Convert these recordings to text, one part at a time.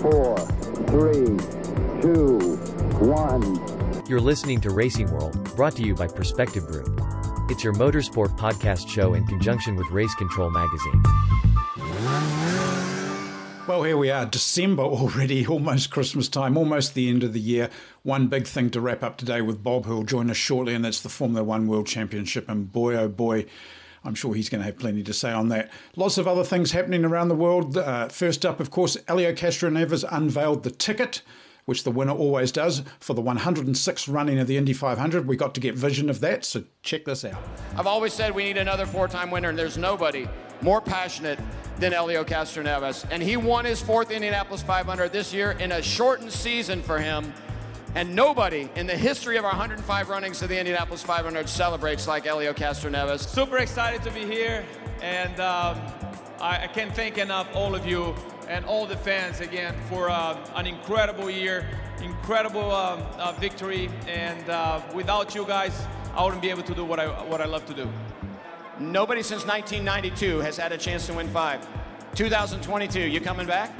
four, three, two, one. You're listening to Racing World, brought to you by Perspective Group. It's your motorsport podcast show in conjunction with Race Control Magazine. Well, here we are, December already, almost Christmas time, almost the end of the year. One big thing to wrap up today with Bob, who will join us shortly, and that's the Formula One World Championship. And boy, oh boy, I'm sure he's going to have plenty to say on that. Lots of other things happening around the world. Uh, first up, of course, Elio Castroneves unveiled the ticket which the winner always does, for the 106th running of the Indy 500. We got to get vision of that, so check this out. I've always said we need another four time winner, and there's nobody more passionate than Elio Castroneves. And he won his fourth Indianapolis 500 this year in a shortened season for him. And nobody in the history of our 105 runnings of the Indianapolis 500 celebrates like Elio Castroneves. Super excited to be here, and um, I, I can't thank enough all of you and all the fans again for uh, an incredible year, incredible um, uh, victory, and uh, without you guys, I wouldn't be able to do what I what I love to do. Nobody since 1992 has had a chance to win five. 2022, you coming back?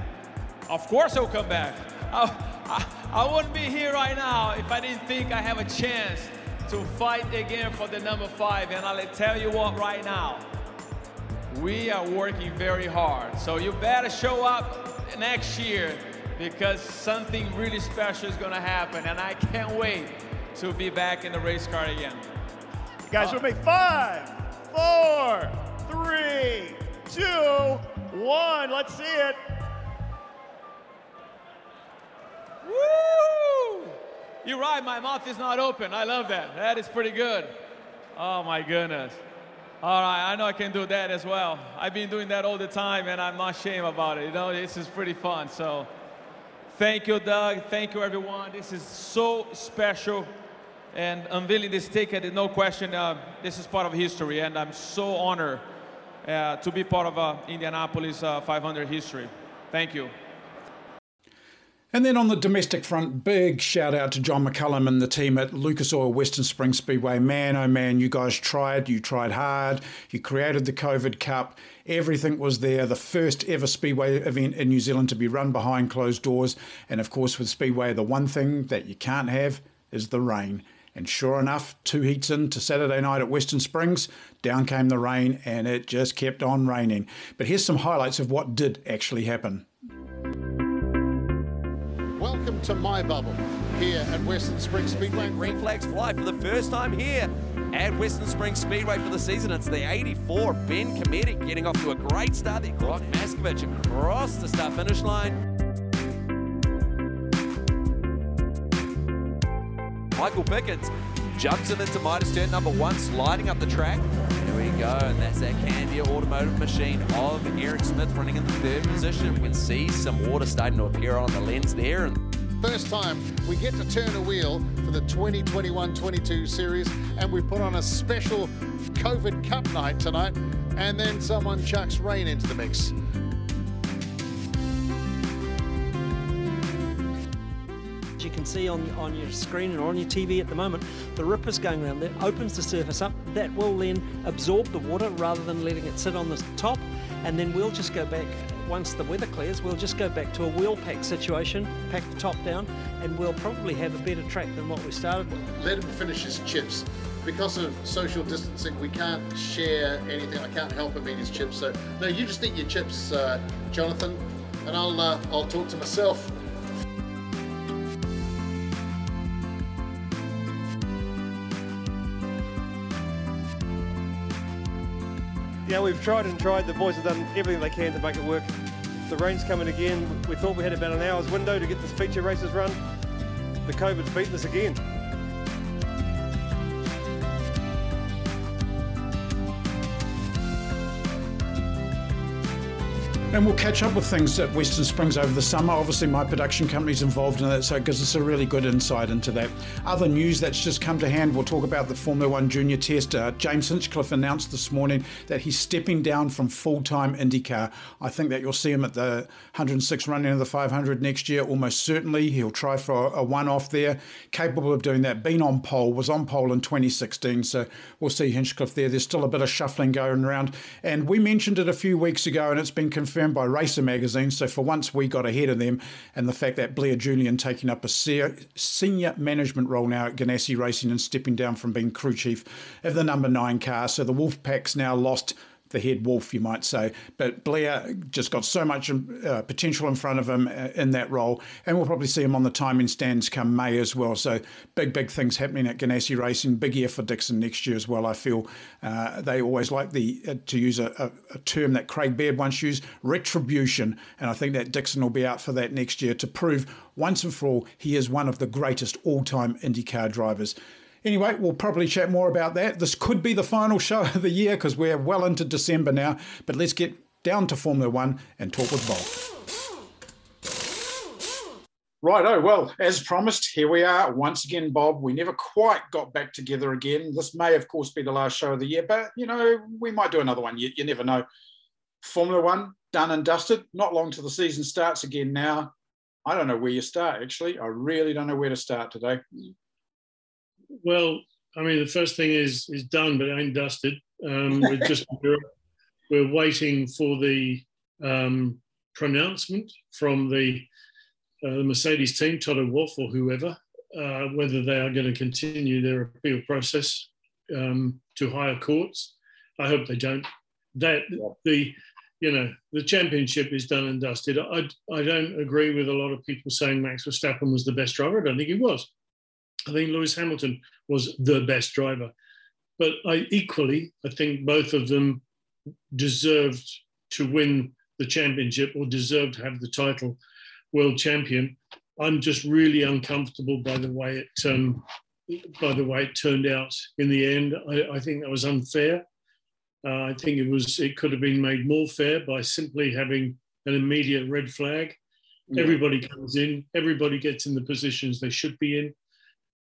Of course I'll come back. I, I, I wouldn't be here right now if I didn't think I have a chance to fight again for the number five. And I'll tell you what right now, we are working very hard. So you better show up next year because something really special is going to happen. And I can't wait to be back in the race car again. You guys uh, with me? Five, four, three, two, one. Let's see it. Woo! You're right, my mouth is not open. I love that. That is pretty good. Oh my goodness. All right, I know I can do that as well. I've been doing that all the time, and I'm not ashamed about it. You know, this is pretty fun. So, thank you, Doug. Thank you, everyone. This is so special. And unveiling this ticket, no question, uh, this is part of history, and I'm so honored uh, to be part of uh, Indianapolis uh, 500 history. Thank you. And then on the domestic front, big shout out to John McCullum and the team at Lucas Oil Western Springs Speedway. Man, oh man, you guys tried, you tried hard, you created the COVID Cup, everything was there. The first ever Speedway event in New Zealand to be run behind closed doors. And of course, with Speedway, the one thing that you can't have is the rain. And sure enough, two heats into Saturday night at Western Springs, down came the rain and it just kept on raining. But here's some highlights of what did actually happen. Welcome to my bubble here at Western Springs Speedway. Green flags fly for the first time here at Western Springs Speedway for the season. It's the 84 Ben Cometic getting off to a great start. The Brock Maskovich across the start finish line. Michael Pickens jumps in into Midas turn number one, sliding up the track. There we go, and that's that Candia automotive machine of Eric Smith running in the third position. We can see some water starting to appear on the lens there. First time we get to turn a wheel for the 2021-22 series, and we put on a special COVID Cup night tonight, and then someone chucks rain into the mix. As you can see on, on your screen or on your TV at the moment, the rippers going around that opens the surface up. That will then absorb the water rather than letting it sit on the top. And then we'll just go back, once the weather clears, we'll just go back to a wheel pack situation, pack the top down, and we'll probably have a better track than what we started with. Let him finish his chips. Because of social distancing, we can't share anything. I can't help him eat his chips. So, no, you just eat your chips, uh, Jonathan, and I'll, uh, I'll talk to myself. You know, we've tried and tried. The boys have done everything they can to make it work. The rain's coming again. We thought we had about an hour's window to get this feature races run. The COVID's beaten us again. And we'll catch up with things at Western Springs over the summer. Obviously, my production company's involved in that, so it gives us a really good insight into that. Other news that's just come to hand, we'll talk about the Formula One Junior Test. Uh, James Hinchcliffe announced this morning that he's stepping down from full time IndyCar. I think that you'll see him at the 106 running of the 500 next year, almost certainly. He'll try for a, one off there, capable of doing that. Been on pole, was on pole in 2016, so we'll see Hinchcliffe there. There's still a bit of shuffling going around. And we mentioned it a few weeks ago, and it's been confirmed confirmed by Racer magazine. So for once, we got ahead of them. And the fact that Blair Julian taking up a senior management role now at Ganassi Racing and stepping down from being crew chief of the number nine car. So the Wolfpack's now lost the head wolf, you might say. But Blair just got so much uh, potential in front of him uh, in that role, and we'll probably see him on the timing stands come May as well. So big, big things happening at Ganassi Racing. Big year for Dixon next year as well. I feel uh, they always like the uh, to use a, a, a, term that Craig Baird once used, retribution, and I think that Dixon will be out for that next year to prove once and for all he is one of the greatest all-time IndyCar drivers. Anyway, we'll probably chat more about that. This could be the final show of the year because we're well into December now. But let's get down to Formula One and talk with Bob. Right, oh, well, as promised, here we are once again, Bob. We never quite got back together again. This may, of course, be the last show of the year, but, you know, we might do another one. You, you never know. Formula One, done and dusted. Not long till the season starts again now. I don't know where you start, actually. I really don't know where to start today. Well, I mean, the first thing is is done, but it ain't dusted. Um, we're just we're, waiting for the um, pronouncement from the, uh, the Mercedes team, Toto Wolff or whoever, uh, whether they are going to continue their appeal process um, to higher courts. I hope they don't. That yeah. the you know the championship is done and dusted. I I don't agree with a lot of people saying Max Verstappen was the best driver. I don't think he was. I think Lewis Hamilton was the best driver. But I equally, I think both of them deserved to win the championship or deserved to have the title world champion. I'm just really uncomfortable by the way it um, by the way it turned out in the end. I, I think that was unfair. Uh, I think it was it could have been made more fair by simply having an immediate red flag. Yeah. Everybody comes in, everybody gets in the positions they should be in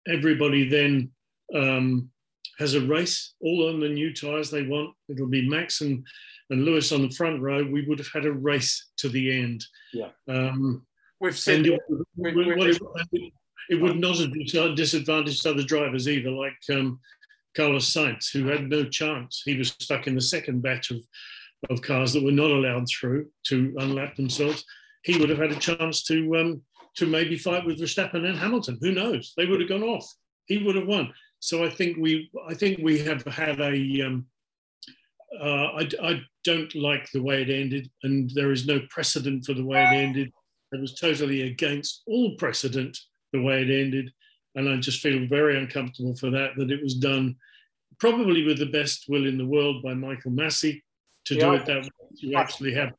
everybody then um, has a race, all on the new tyres they want. It'll be Max and, and Lewis on the front row. We would have had a race to the end. Yeah. Um, We've said it, we, we, it, it, would not have disadvantaged other drivers either, like um, Carlos Sainz, who had no chance. He was stuck in the second batch of, of cars that were not allowed through to unlap themselves. He would have had a chance to um, to maybe fight with Verstappen and Hamilton. Who knows? They would have gone off. He would have won. So I think we, I think we have had a. Um, uh, I, I don't like the way it ended, and there is no precedent for the way it ended. It was totally against all precedent the way it ended, and I just feel very uncomfortable for that. That it was done probably with the best will in the world by Michael Masi to yeah. do it that way, to actually have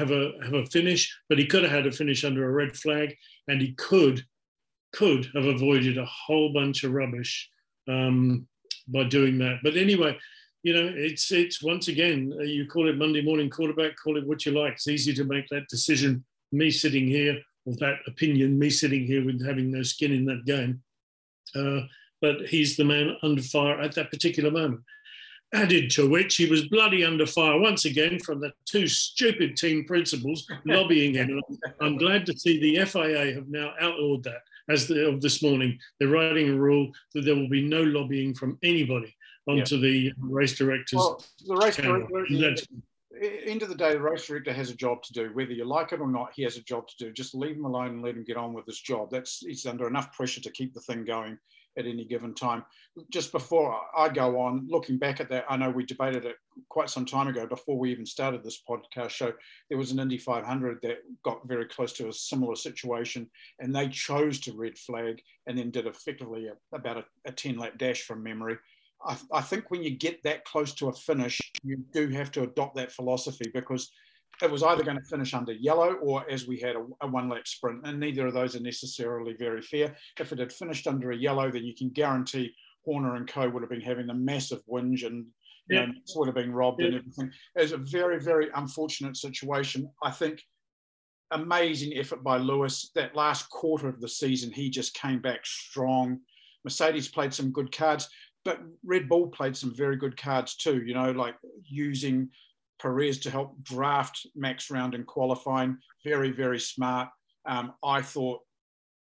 have a have a finish, but he could have had a finish under a red flag, and he could could have avoided a whole bunch of rubbish um, by doing that. But anyway, you know, it's it's once again uh, you call it Monday morning quarterback, call it what you like. It's easy to make that decision. Me sitting here, or that opinion, me sitting here with having no skin in that game. Uh, but he's the man under fire at that particular moment. Added to which he was bloody under fire once again from the two stupid team principals lobbying him. I'm glad to see the FIA have now outlawed that as the, of this morning. They're writing a rule that there will be no lobbying from anybody onto yeah. the um, race directors. Well, the race director, end of the day, the race director has a job to do. Whether you like it or not, he has a job to do. Just leave him alone and let him get on with his job. That's he's under enough pressure to keep the thing going at any given time. Just before I go on, looking back at that, I know we debated it quite some time ago before we even started this podcast show. There was an Indy 500 that got very close to a similar situation, and they chose to red flag and then did effectively a, about a, a 10 lap dash from memory. I, I think when you get that close to a finish, you do have to adopt that philosophy because it was either going to finish under yellow or as we had a, a, one lap sprint, and neither of those are necessarily very fair. If it had finished under a yellow, then you can guarantee Horner and Co would have been having a massive whinge and you yeah. know, would have been robbed yeah. and everything. It's a very, very unfortunate situation. I think amazing effort by Lewis. That last quarter of the season, he just came back strong. Mercedes played some good cards, but Red Bull played some very good cards too, you know, like using Perez to help draft Max round in qualifying. Very, very smart. Um, I thought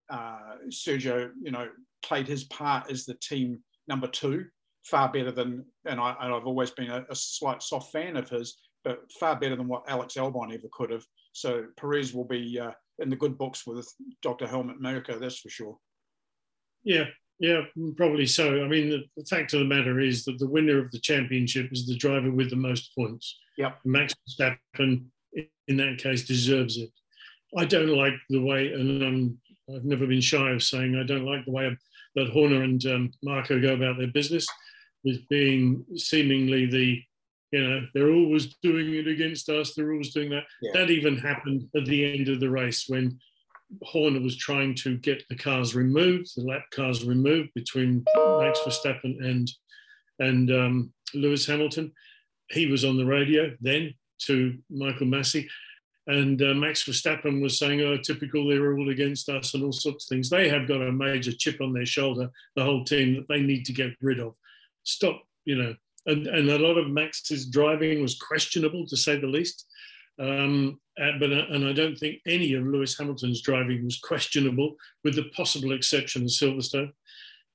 uh, Sergio, you know, played his part as the team number two far better than, and, I, have always been a, a, slight soft fan of his, but far better than what Alex Albon ever could have. So Perez will be uh, in the good books with Dr. Helmut Marko, that's for sure. Yeah, yeah, probably so. I mean, the, the, fact of the matter is that the winner of the championship is the driver with the most points. Yep. Max Verstappen, in that case, deserves it. I don't like the way, and um, I've never been shy of saying I don't like the way that Horner and um, Marko go about their business, with being seemingly the, you know, they're always doing it against us. They're always doing that. Yeah. That even happened at the end of the race when Horner was trying to get the cars removed, the lap cars removed between Max Verstappen and and um, Lewis Hamilton. He was on the radio then to Michael Masi, and uh, Max Verstappen was saying, "Oh, typical, they're all against us and all sorts of things." They have got a major chip on their shoulder, the whole team that they need to get rid of. Stop, you know. And, and a lot of Max's driving was questionable, to say the least. Um, uh, but uh, and I don't think any of Lewis Hamilton's driving was questionable, with the possible exception of Silverstone.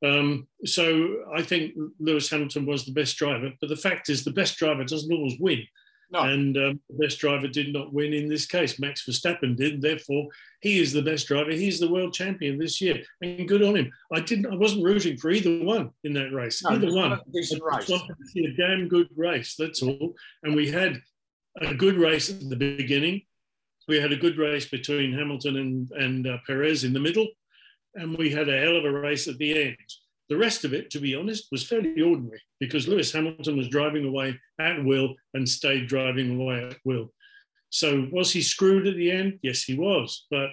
Um, so I think Lewis Hamilton was the best driver. But the fact is, the best driver doesn't always win. No. And um, the best driver did not win in this case. Max Verstappen did. Therefore, he is the best driver. He's the world champion this year, and good on him. I didn't. I wasn't rooting for either one in that race. No, either one. I just wanted to see a damn good race. That's all. And we had a good race at the beginning. We had a good race between Hamilton and, and uh, Perez in the middle, and we had a hell of a race at the end. The rest of it, to be honest, was fairly ordinary because Lewis Hamilton was driving away at will and stayed driving away at will. So was he screwed at the end? Yes, he was. But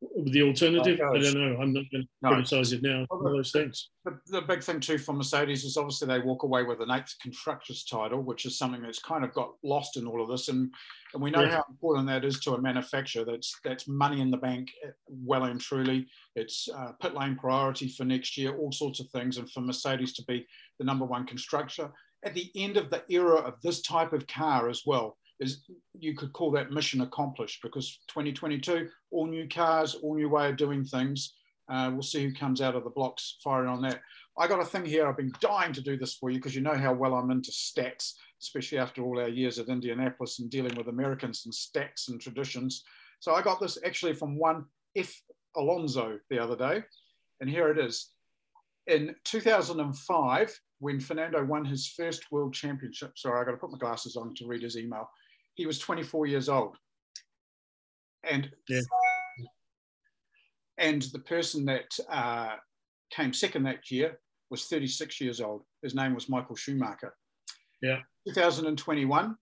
the alternative, I don't know. I'm not going to no. criticize it now. Well, those things. The, the, big thing too for Mercedes is obviously they walk away with an eighth constructors title, which is something that's kind of got lost in all of this, and and we know yeah. how important that is to a manufacturer. That's that's money in the bank, eh, well and truly. It's uh, pit lane priority for next year, all sorts of things, and for Mercedes to be the number one constructor at the end of the era of this type of car as well is you could call that mission accomplished because 2022, all new cars, all new way of doing things. Uh, we'll see who comes out of the blocks firing on that. I got a thing here. I've been dying to do this for you because you know how well I'm into stats, especially after all our years at Indianapolis and dealing with Americans and stats and traditions. So I got this actually from one F. Alonso the other day, and here it is. In 2005, when Fernando won his first world championship, sorry, I got to put my glasses on to read his email he was 24 years old. And yeah. and the person that uh, came second that year was 36 years old. His name was Michael Schumacher. Yeah. 2021,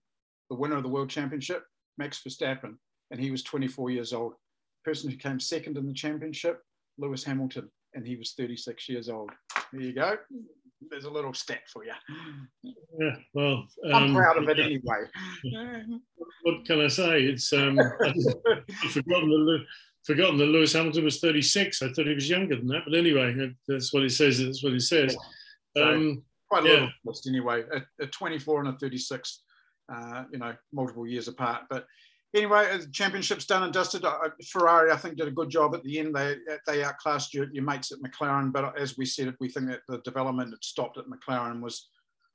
the winner of the world championship, Max Verstappen, and he was 24 years old. The person who came second in the championship, Lewis Hamilton, and he was 36 years old. There you go there's a little stat for you. Yeah, well, um, I'm proud of it anyway. What can I say? It's um, I've forgotten the forgotten that Lewis Hamilton was 36. I thought he was younger than that, but anyway, that's what he says. That's what he says. Um, quite a yeah. little list anyway. A, a, 24 and a 36, uh, you know, multiple years apart, but anyway, the championship's done and dusted. Uh, uh, Ferrari, I think, did a good job at the end. They they outclassed your, your mates at McLaren, but as we said, we think that the development that stopped at McLaren was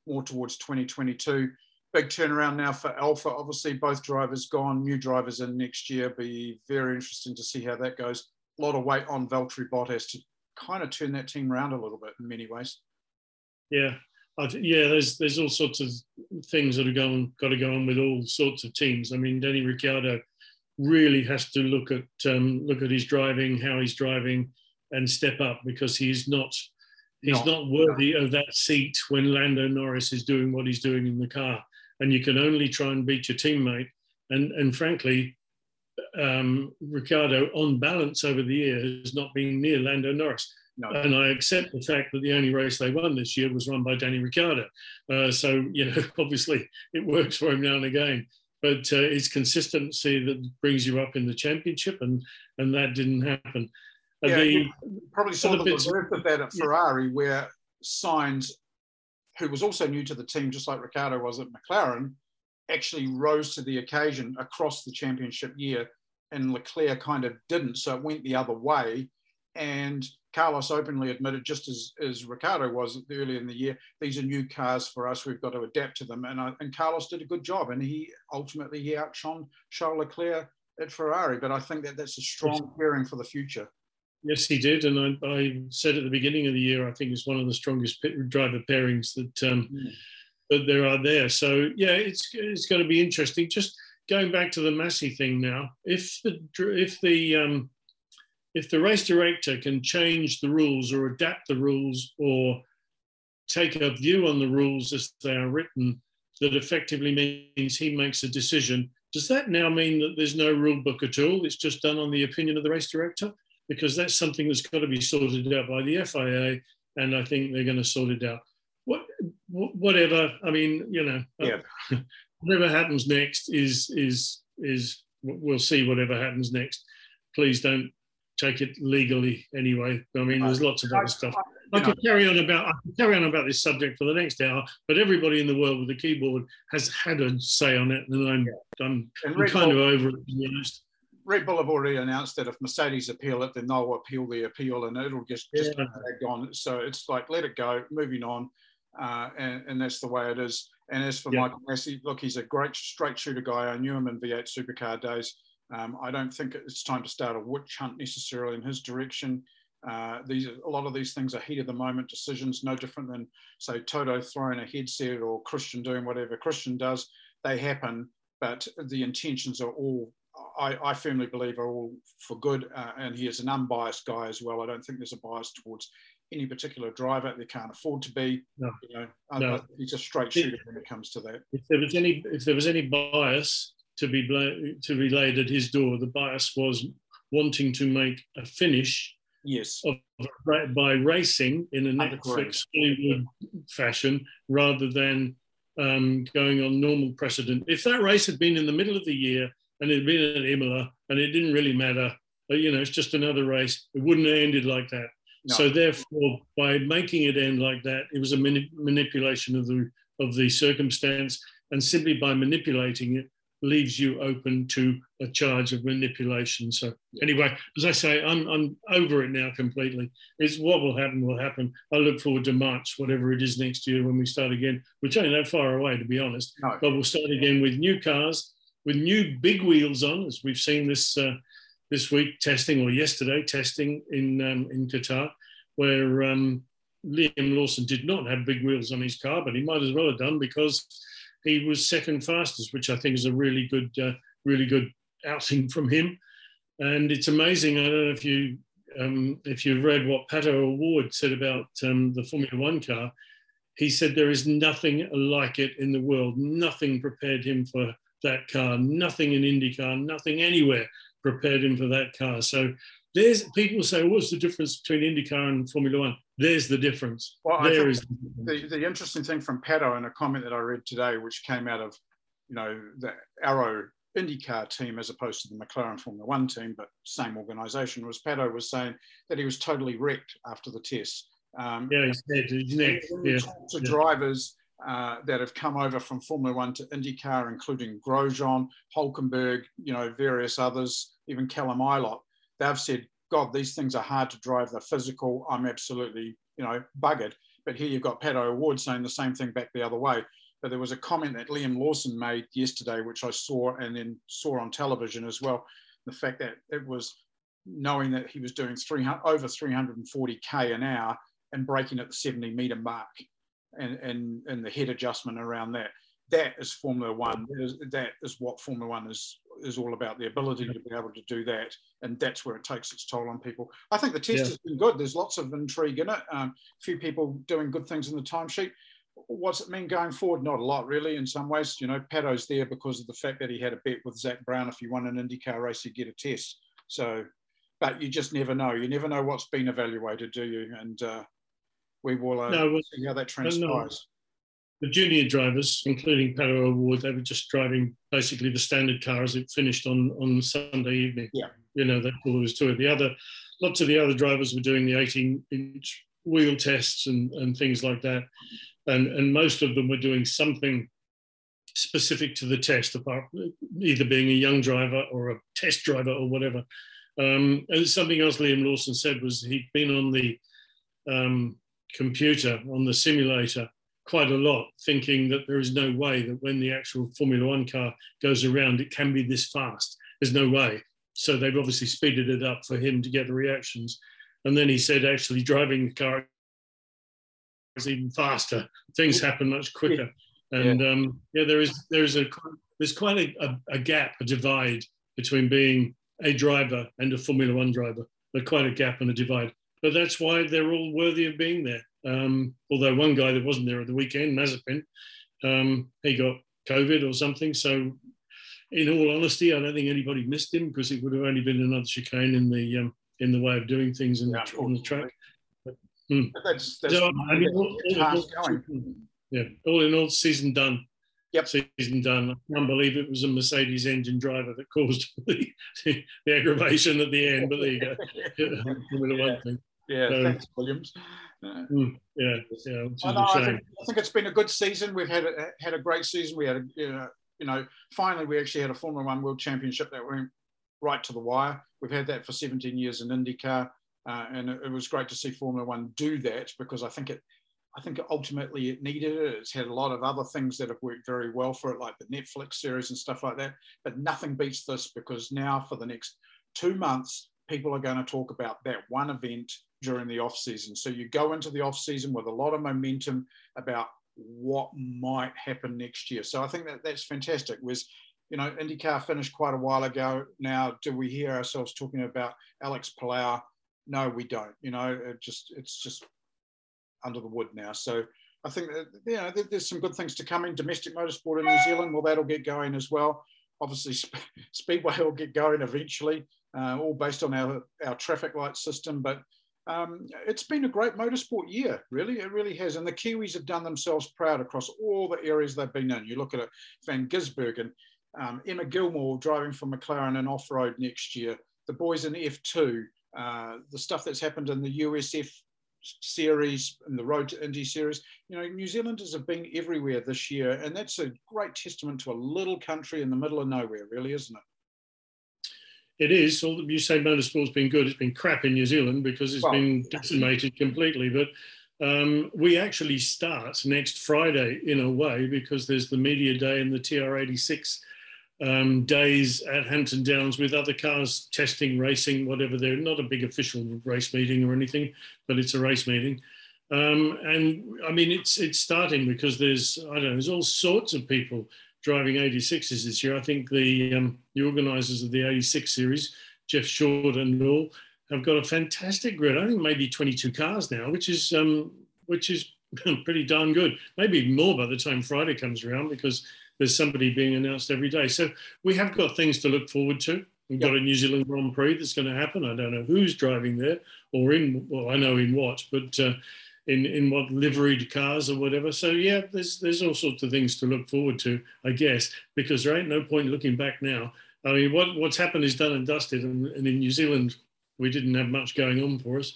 more towards 2022. Big turnaround now for Alfa. Obviously, both drivers gone, new drivers in next year. Be very interesting to see how that goes. A lot of weight on Valtteri Bottas to kind of turn that team around a little bit in many ways. Yeah, yeah, there's there's all sorts of things that are going got to go on with all sorts of teams. I mean, Danny Ricciardo really has to look at um, look at his driving, how he's driving, and step up because he's not he's no. not worthy of that seat when Lando Norris is doing what he's doing in the car. And you can only try and beat your teammate. And and frankly, um, Ricciardo, on balance over the year, has not been near Lando Norris. No. And I accept the fact that the only race they won this year was run by Danny Ricciardo. Uh, so, you know, obviously it works for him now and again. But uh, it's consistency that brings you up in the championship, and, and that didn't happen. Yeah, the, probably saw the bits, reverse of that at Ferrari, yeah. where Sainz, who was also new to the team, just like Ricciardo was at McLaren, actually rose to the occasion across the championship year, and Leclerc kind of didn't. So it went the other way. And Carlos openly admitted, just as, as Ricciardo was earlier in the year, these are new cars for us. We've got to adapt to them. And, I, and Carlos did a good job. And he ultimately he outshone Charles Leclerc at Ferrari. But I think that that's a strong pairing for the future. Yes, he did, and I, I, said at the beginning of the year, I think it's one of the strongest driver pairings that um, mm. that there are there. So yeah, it's it's going to be interesting. Just going back to the Masi thing now, if the if the um, if the race director can change the rules or adapt the rules or take a view on the rules as they are written, that effectively means he makes a decision. Does that now mean that there's no rule book at all? It's just done on the opinion of the race director? because that's something that's got to be sorted out by the FIA, and I think they're going to sort it out. What, whatever. I mean, you know, uh, yeah. whatever happens next is is is we'll see. Whatever happens next, please don't take it legally anyway. I mean, there's lots of other stuff. I could carry on about I could carry on about this subject for the next hour, but everybody in the world with a keyboard has had a say on it, and I'm I'm, I'm kind of over it to be honest. Red Bull have already announced that if Mercedes appeal it, then they'll appeal the appeal, and it'll just just yeah. on. So it's like let it go, moving on, uh, and, and that's the way it is. And as for yeah. Michael Masi, look, he's a great straight shooter guy. I knew him in V8 Supercar days. Um, I don't think it's time to start a witch hunt necessarily in his direction. Uh, these a lot of these things are heat of the moment decisions, no different than say Toto throwing a headset or Christian doing whatever Christian does. They happen, but the intentions are all I, I, firmly believe are all for good, uh, and he is an unbiased guy as well. I don't think there's a bias towards any particular driver. They can't afford to be. No. You know, no. he's a straight shooter when it comes to that. If there was any, if there was any bias to be to be laid at his door, the bias was wanting to make a finish. Yes. Of, by racing in a Netflix Hollywood fashion rather than um, going on normal precedent. If that race had been in the middle of the year and it'd been at Imola, and it didn't really matter. You know, it's just another race. It wouldn't have ended like that. No. So therefore, by making it end like that, it was a mani- manipulation of the of the circumstance, and simply by manipulating it, leaves you open to a charge of manipulation. So anyway, as I say, I'm I'm over it now completely. It's what will happen will happen. I look forward to March, whatever it is next year when we start again. We're only that far away, to be honest. No. But we'll start again with new cars with new big wheels on, as we've seen this uh, this week testing or yesterday testing in um, in Qatar, where um, Liam Lawson did not have big wheels on his car, but he might as well have done because he was second fastest, which I think is a really good uh, really good outing from him. And it's amazing. I don't know if you um, if you've read what Pato O'Ward said about um, the Formula One car. He said there is nothing like it in the world. Nothing prepared him for that car. Nothing in IndyCar, nothing anywhere prepared him for that car. So there's people say, what's the difference between IndyCar and Formula One? There's the difference. Well, there is the, the interesting thing from Pato in a comment that I read today, which came out of, you know, the Arrow IndyCar team as opposed to the McLaren Formula One team, but same organisation, was Pato was saying that he was totally wrecked after the test. Um, yeah, he's dead. He's neck. Yeah. To yeah. drivers uh, that have come over from Formula One to IndyCar, including Grosjean, Hulkenberg, you know, various others, even Callum Ilott, they've said, God, these things are hard to drive. They're physical. I'm absolutely, you know, buggered. But here you've got Pato O'Ward saying the same thing back the other way. But there was a comment that Liam Lawson made yesterday, which I saw and then saw on television as well. The fact that it was knowing that he was doing 300, over 340k an hour and braking at the 70 meter mark and, and, and the head adjustment around that. That is Formula One. That is, that is what Formula One is is all about the ability to be able to do that, and that's where it takes its toll on people. I think the test yeah. has been good. There's lots of intrigue in it. Um, a few people doing good things in the timesheet. What's it mean going forward? Not a lot, really. In some ways, you know, Pato's there because of the fact that he had a bet with Zak Brown. If you won an IndyCar race, you get a test. So, but you just never know. You never know what's been evaluated, do you? And uh, we will uh, no, see how that transpires. No. The junior drivers, including Pato O'Ward, they were just driving basically the standard car as it finished on, on Sunday evening. Yeah. You know, that's all there was to it. The other, lots of the other drivers were doing the 18 inch wheel tests and, and things like that. And, and most of them were doing something specific to the test, apart either being a young driver or a test driver or whatever. Um, and something else Liam Lawson said was he'd been on the um, computer, on the simulator, quite a lot, thinking that there is no way that when the actual Formula One car goes around, it can be this fast. There's no way. So they've obviously speeded it up for him to get the reactions. And then he said, actually, driving the car is even faster. Things happen much quicker. And yeah, um, yeah there is there is a there's quite a, a, a, gap, a divide between being a driver and a Formula One driver. There's quite a gap and a divide. But that's why they're all worthy of being there. Um, although one guy that wasn't there at the weekend, Mazepin, um, he got COVID or something. So, in all honesty, I don't think anybody missed him because it would have only been another chicane in the um, in the way of doing things in yeah, the, on the track. But, hmm. That's, that's so, I mean, all, all, all, yeah, all in all, season done. Yep. Season done. I can't believe it was a Mercedes engine driver that caused the, the aggravation at the end, but there you go. yeah. thing. Yeah, so, thanks, Williams. Mm, yeah, yeah. I, know, I, think, I, think, it's been a good season. We've had a, had a great season. We had, a, you know, you know, finally we actually had a Formula One World Championship that went right to the wire. We've had that for 17 years in IndyCar, uh, and it, it, was great to see Formula One do that because I think it, I think ultimately it needed it. It's had a lot of other things that have worked very well for it, like the Netflix series and stuff like that. But nothing beats this because now for the next two months, people are going to talk about that one event during the off season. So you go into the off season with a lot of momentum about what might happen next year. So I think that that's fantastic. Was you know IndyCar finished quite a while ago. Now do we hear ourselves talking about Alex Palou? No, we don't. You know, it just it's just under the wood now. So I think that, you know there's some good things to come in domestic motorsport in New Zealand. Well, that'll get going as well. Obviously, Speedway will get going eventually, uh, all based on our, our traffic light system. But um, it's been a great motorsport year, really. It really has. And the Kiwis have done themselves proud across all the areas they've been in. You look at it, Van Gisbergen, um, Emma Gilmour driving for McLaren in off road next year, the boys in F2, uh, the stuff that's happened in the USF series and the Road to Indy series. You know, New Zealanders have been everywhere this year, and that's a great testament to a little country in the middle of nowhere, really, isn't it? It is. All you say motorsport's been good. It's been crap in New Zealand because it's well, been decimated completely. But um, we actually start next Friday in a way because there's the media day and the TR86 um, days at Hampton Downs with other cars testing, racing, whatever. They're not a big official race meeting or anything, but it's a race meeting. Um, and I mean, it's it's starting because there's I don't know, there's all sorts of people driving 86s this year. I think the um, the organisers of the 86 series, Jeff Short and all, have got a fantastic grid. I think maybe 22 cars now, which is um, which is pretty darn good. Maybe more by the time Friday comes around because there's somebody being announced every day. So we have got things to look forward to. We've got a New Zealand Grand Prix that's going to happen. I don't know who's driving there or in, well, I know in what, but uh, in in what liveried cars or whatever. So yeah, there's there's all sorts of things to look forward to, I guess, because there ain't no point looking back now. I mean, what what's happened is done and dusted, and, and in New Zealand we didn't have much going on for us,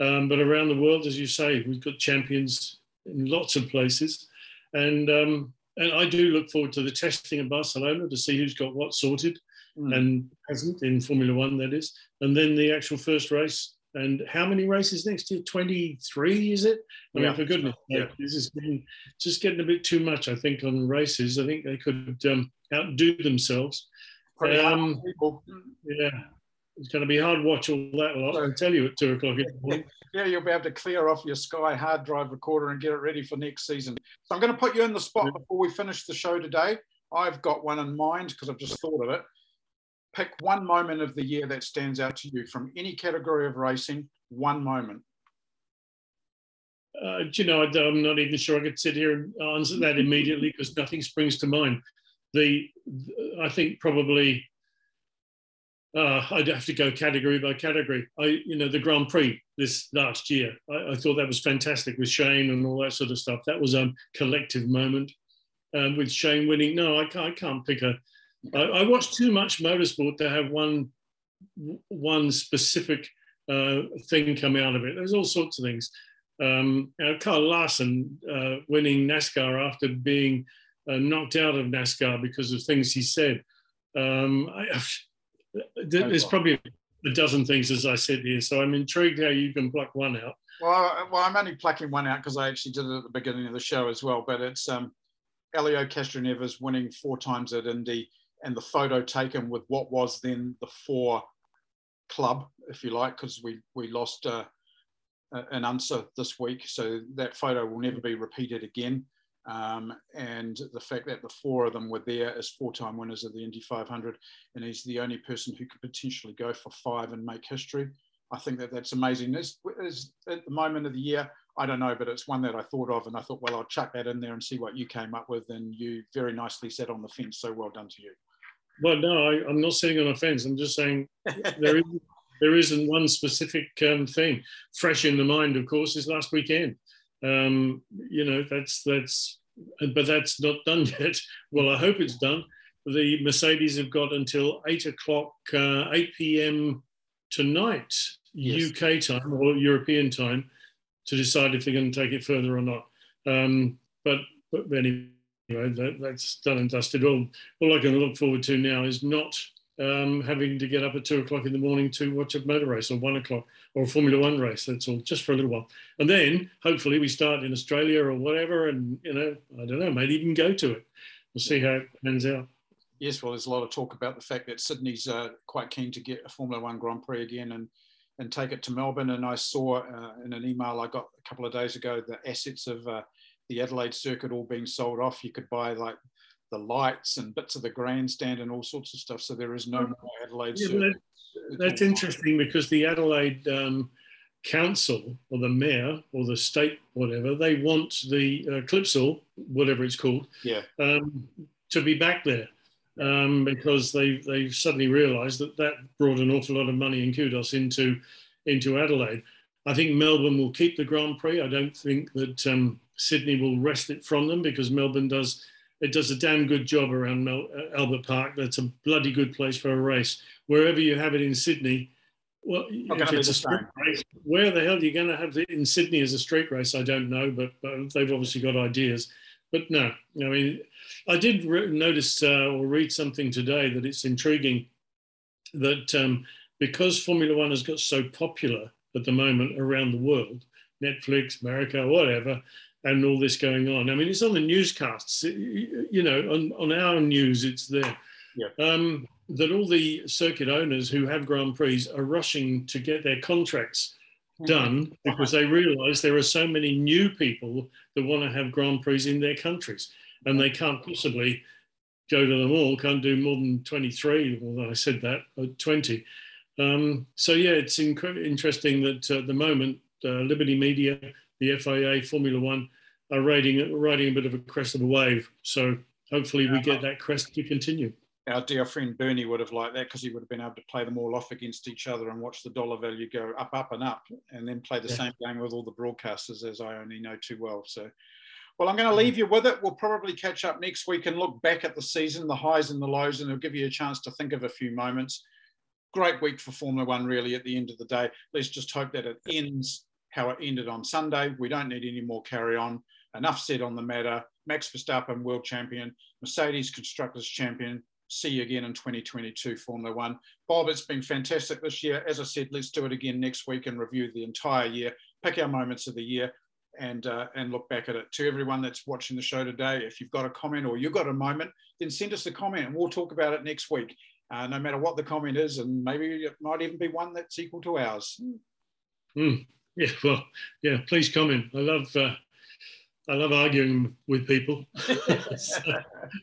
um, but around the world, as you say, we've got champions in lots of places, and um, and I do look forward to the testing in Barcelona to see who's got what sorted. Mm. And hasn't in Formula One, that is, and then the actual first race and how many races next year? 23, is it? I mean, for goodness yeah. sake, this is getting, just getting a bit too much, I think, on races. I think they could um, outdo themselves. Um, yeah, it's going to be hard to watch all that lot. I can tell you at two o'clock in the morning. Yeah, you'll be able to clear off your Sky hard drive recorder and get it ready for next season. So I'm going to put you in the spot before we finish the show today. I've got one in mind because I've just thought of it pick one moment of the year that stands out to you from any category of racing, one moment. Uh, you know, I'm not even sure I could sit here and answer that immediately because nothing springs to mind. The, I think probably uh, I'd have to go category by category. I, you know, the Grand Prix this last year, I, I, thought that was fantastic with Shane and all that sort of stuff. That was a collective moment. Um, with Shane winning, no, I can't, I can't pick a, I, I watch too much motorsport to have one one specific uh, thing coming out of it. There's all sorts of things. Um, Kyle Larson uh, winning NASCAR after being uh, knocked out of NASCAR because of things he said. Um, I, there's probably a dozen things as I said here. So I'm intrigued how you can pluck one out. Well, well, I'm only plucking one out because I actually did it at the beginning of the show as well. But it's um, Elio Castroneves winning four times at Indy, and the photo taken with what was then the four club, if you like, because we we lost uh, Al Unser this week, so that photo will never be repeated again. Um, and the fact that the four of them were there as four-time winners of the Indy 500, and he's the only person who could potentially go for five and make history. I think that that's amazing. Is at the moment of the year, I don't know, but it's one that I thought of, and I thought, well, I'll chuck that in there and see what you came up with, and you very nicely sat on the fence. So well done to you. Well, no, I, am not sitting on a fence. I'm just saying there is there isn't one specific um, thing fresh in the mind. Of course, is last weekend. Um, you know, that's that's, but that's not done yet. Well, I hope it's done. The Mercedes have got until eight o'clock, uh, eight p.m. tonight, yes. UK time or European time, to decide if they're going to take it further or not. Um, but, but anyway, that, that's done and dusted. All, all I can look forward to now is not um, having to get up at two o'clock in the morning to watch a motor race or one o'clock or a Formula One race. That's all, just for a little while. And then hopefully we start in Australia or whatever, and you know, I don't know, maybe even go to it. We'll see how it pans out. Yes, well, there's a lot of talk about the fact that Sydney's uh, quite keen to get a Formula One Grand Prix again and and take it to Melbourne. And I saw uh, in an email I got a couple of days ago the assets of uh, the Adelaide circuit all being sold off. You could buy like the lights and bits of the grandstand and all sorts of stuff. So there is no more Adelaide. Yeah, that's interesting because the Adelaide um, council or the mayor or the state, whatever, they want the uh, Clipsal, whatever it's called, yeah, um, to be back there. Um, because they they suddenly realised that that brought an awful lot of money and kudos into into Adelaide. I think Melbourne will keep the Grand Prix. I don't think that um, Sydney will wrest it from them because Melbourne does it does a damn good job around Mel- uh, Albert Park. That's a bloody good place for a race. Wherever you have it in Sydney, well, if it's a street race, where the hell are you going to have it in Sydney as a street race? I don't know, but, but they've obviously got ideas. But no, I mean, I did re- notice uh, or read something today that it's intriguing that um, because Formula One has got so popular at the moment around the world, Netflix, America, whatever, and all this going on. I mean, it's on the newscasts. You know, on, on our news, it's there. Yeah. Um, that all the circuit owners who have Grand Prix are rushing to get their contracts mm-hmm. done because they realise there are so many new people that want to have Grand Prix in their countries, and they can't possibly go to them all. Can't do more than twenty three. Although I said that, uh, twenty. Um, so yeah, it's inc- interesting that uh, at the moment, uh, Liberty Media, the FIA, Formula One are riding riding a bit of a crest of a wave. So hopefully we get that crest to continue. Our dear friend Bernie would have liked that because he would have been able to play them all off against each other and watch the dollar value go up, up, and up, and then play the yeah. same game with all the broadcasters, as I only know too well. So, well, I'm going to leave you with it. We'll probably catch up next week and look back at the season, the highs and the lows, and it'll give you a chance to think of a few moments. Great week for Formula One, really, at the end of the day. Let's just hope that it ends how it ended on Sunday. We don't need any more carry on. Enough said on the matter. Max Verstappen, world champion. Mercedes Constructors champion. See you again in 2022 Formula One. Bob, it's been fantastic this year. As I said, let's do it again next week and review the entire year, pick our moments of the year, and uh, and look back at it. To everyone that's watching the show today, if you've got a comment or you've got a moment, then send us a comment and we'll talk about it next week. Uh, no matter what the comment is, and maybe it might even be one that's equal to ours. Mm. Yeah, well, yeah. Please comment. I love uh, I love arguing with people. so,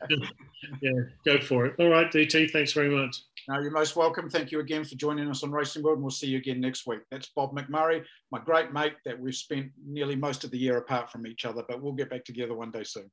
yeah, go for it. All right, DT. Thanks very much. Now you're most welcome. Thank you again for joining us on Racing World, and we'll see you again next week. That's Bob McMurray, my great mate that we've spent nearly most of the year apart from each other, but we'll get back together one day soon.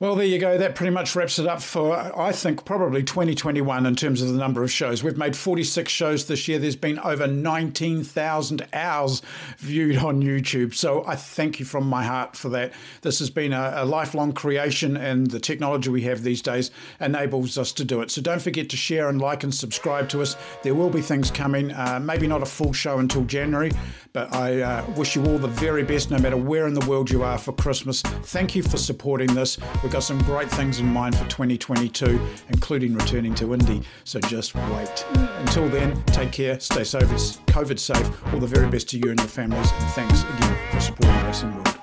Well, there you go. That pretty much wraps it up for, I think, probably 2021 in terms of the number of shows. We've made 46 shows this year. There's been over 19,000 hours viewed on YouTube. So I thank you from my heart for that. This has been a, a, lifelong creation, and the technology we have these days enables us to do it. So don't forget to share and like and subscribe to us. There will be things coming, uh, maybe not a full show until January, But I uh, wish you all the very best, no matter where in the world you are for Christmas. Thank you for supporting this. We've got some great things in mind for 2022, including returning to Indy. So just wait. Until then, take care, stay safe, COVID safe. All the very best to you and your families. And thanks again for supporting Racing World.